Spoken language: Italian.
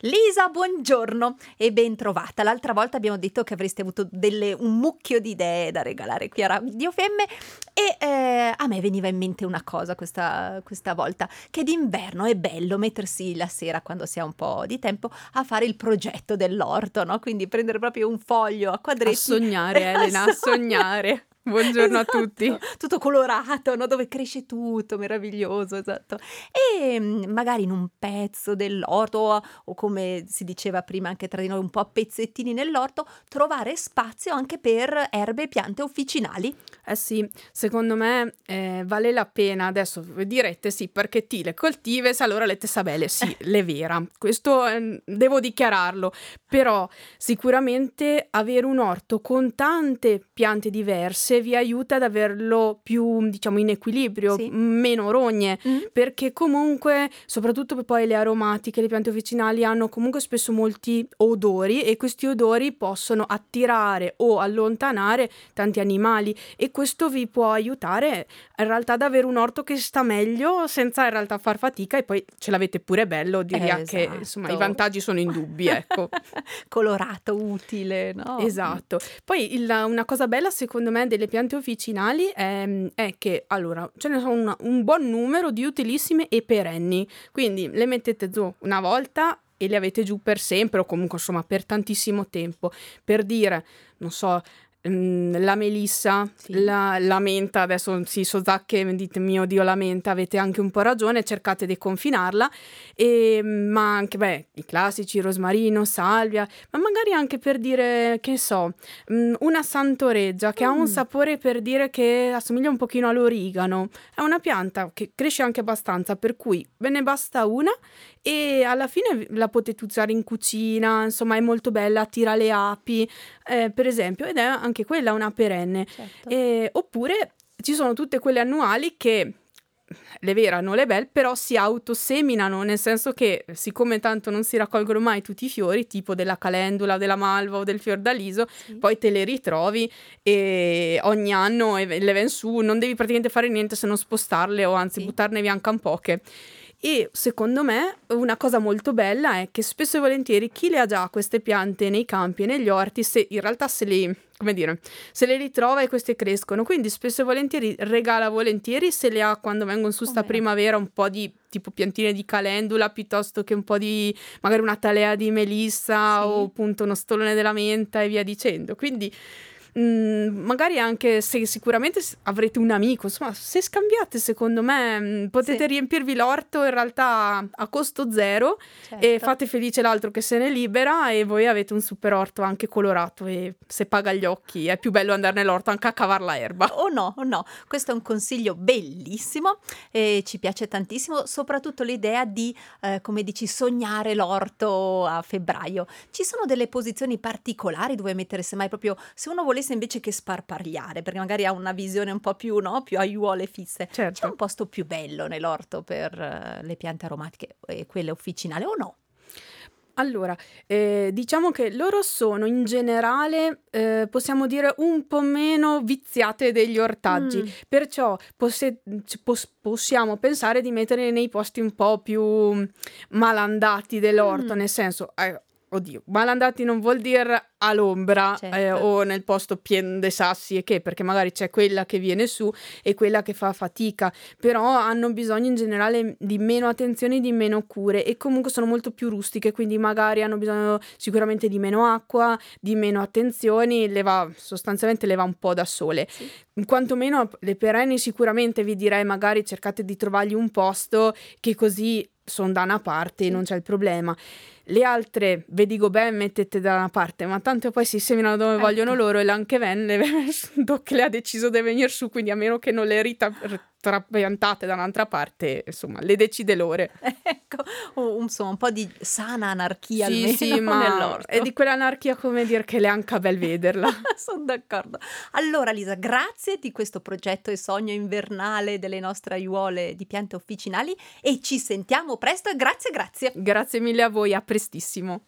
Lisa, buongiorno e ben trovata. L'altra volta abbiamo detto che avreste avuto delle, un mucchio di idee da regalare qui a Radio Femme e eh, a me veniva in mente una cosa questa, questa volta, che d'inverno è bello mettersi la sera quando si ha un po' di tempo a fare il progetto dell'orto, no? Quindi prendere proprio un foglio a quadretti. A sognare, Elena, a sognare. Buongiorno esatto. a tutti. Tutto colorato, no? dove cresce tutto, meraviglioso, esatto. E mm, magari in un pezzo dell'orto, o come si diceva prima anche tra di noi, un po' a pezzettini nell'orto, trovare spazio anche per erbe e piante officinali. Eh sì, secondo me eh, vale la pena. Adesso direte sì, perché ti le coltives, allora le tesabelle, sì, le vera. Questo eh, devo dichiararlo. Però sicuramente avere un orto con tante piante diverse vi aiuta ad averlo più, diciamo, in equilibrio, sì. meno rogne, mm. perché comunque, soprattutto poi le aromatiche, le piante officinali hanno comunque spesso molti odori e questi odori possono attirare o allontanare tanti animali e questo vi può aiutare in realtà ad avere un orto che sta meglio senza in realtà far fatica e poi ce l'avete pure bello, direi eh, che esatto. insomma i vantaggi sono indubbi, ecco. Colorato, utile, no? Esatto. Poi il, una cosa bella secondo me delle piante officinali è, è che allora ce ne sono una, un buon numero di utilissime e perenni, quindi le mettete giù una volta e le avete giù per sempre o comunque insomma per tantissimo tempo. Per dire, non so, la melissa, sì. la, la, menta, adesso sì, so già che dite mio Dio la menta, avete anche un po' ragione, cercate di confinarla, e, ma anche beh, i classici rosmarino, salvia, ma magari anche per dire, che so, mm, una santoreggia che mm. ha un mm. sapore per dire che assomiglia un pochino all'origano, è una pianta che cresce anche abbastanza, per cui ve ne basta una e alla fine la potete usare in cucina, insomma è molto bella, attira le api, eh, per esempio, ed è anche quella una perenne. Certo. Eh, oppure ci sono tutte quelle annuali che le vere hanno le belle, però si autoseminano, nel senso che siccome tanto non si raccolgono mai tutti i fiori, tipo della calendula, della malva o del fiordaliso, sì. poi te le ritrovi e ogni anno le ven su, non devi praticamente fare niente se non spostarle o anzi sì. buttarne via anche un poche. E secondo me una cosa molto bella è che spesso e volentieri chi le ha già queste piante nei campi e negli orti, se in realtà se le, come dire, se le ritrova e queste crescono, quindi spesso e volentieri regala volentieri se le ha quando vengono su sta oh primavera un po' di tipo piantine di calendula piuttosto che un po' di magari una talea di melissa sì. o appunto uno stolone della menta e via dicendo. Quindi Mm, magari anche se sicuramente avrete un amico, insomma, se scambiate, secondo me mm, potete sì. riempirvi l'orto in realtà a costo zero certo. e fate felice l'altro che se ne libera e voi avete un super orto anche colorato e se paga gli occhi è più bello andare nell'orto anche a cavar la erba. O oh no, o oh no, questo è un consiglio bellissimo e ci piace tantissimo, soprattutto l'idea di, eh, come dici, sognare l'orto a febbraio. Ci sono delle posizioni particolari dove mettere semmai proprio se uno volesse invece che sparpagliare, perché magari ha una visione un po' più, no? più aiuole fisse. Certo. C'è un posto più bello nell'orto per uh, le piante aromatiche e quelle officinali o no? Allora, eh, diciamo che loro sono in generale, eh, possiamo dire, un po' meno viziate degli ortaggi, mm. perciò posse- pos- possiamo pensare di metterli nei posti un po' più malandati dell'orto, mm. nel senso, eh, oddio, malandati non vuol dire all'ombra certo. eh, o nel posto pieno di sassi e che, perché magari c'è quella che viene su e quella che fa fatica, però hanno bisogno in generale di meno attenzione, di meno cure e comunque sono molto più rustiche, quindi magari hanno bisogno sicuramente di meno acqua, di meno attenzioni, le va, sostanzialmente le va un po' da sole. Sì. Quantomeno le perenni sicuramente vi direi magari cercate di trovargli un posto che così sono da una parte e non c'è il problema. Le altre, ve ben, mettete da una parte, ma tanto poi si seminano dove ecco. vogliono loro e l'anche Ven, Doc le ha deciso di venire su, quindi a meno che non le rita trapiantate da un'altra parte, insomma, le decide loro. ecco, oh, insomma, un po' di sana anarchia sì, almeno sì, ma è di quell'anarchia come dire che le anche bel vederla. Sono d'accordo. Allora Lisa, grazie di questo progetto e sogno invernale delle nostre aiuole di piante officinali e ci sentiamo presto e grazie, grazie. Grazie mille a voi, a prestissimo.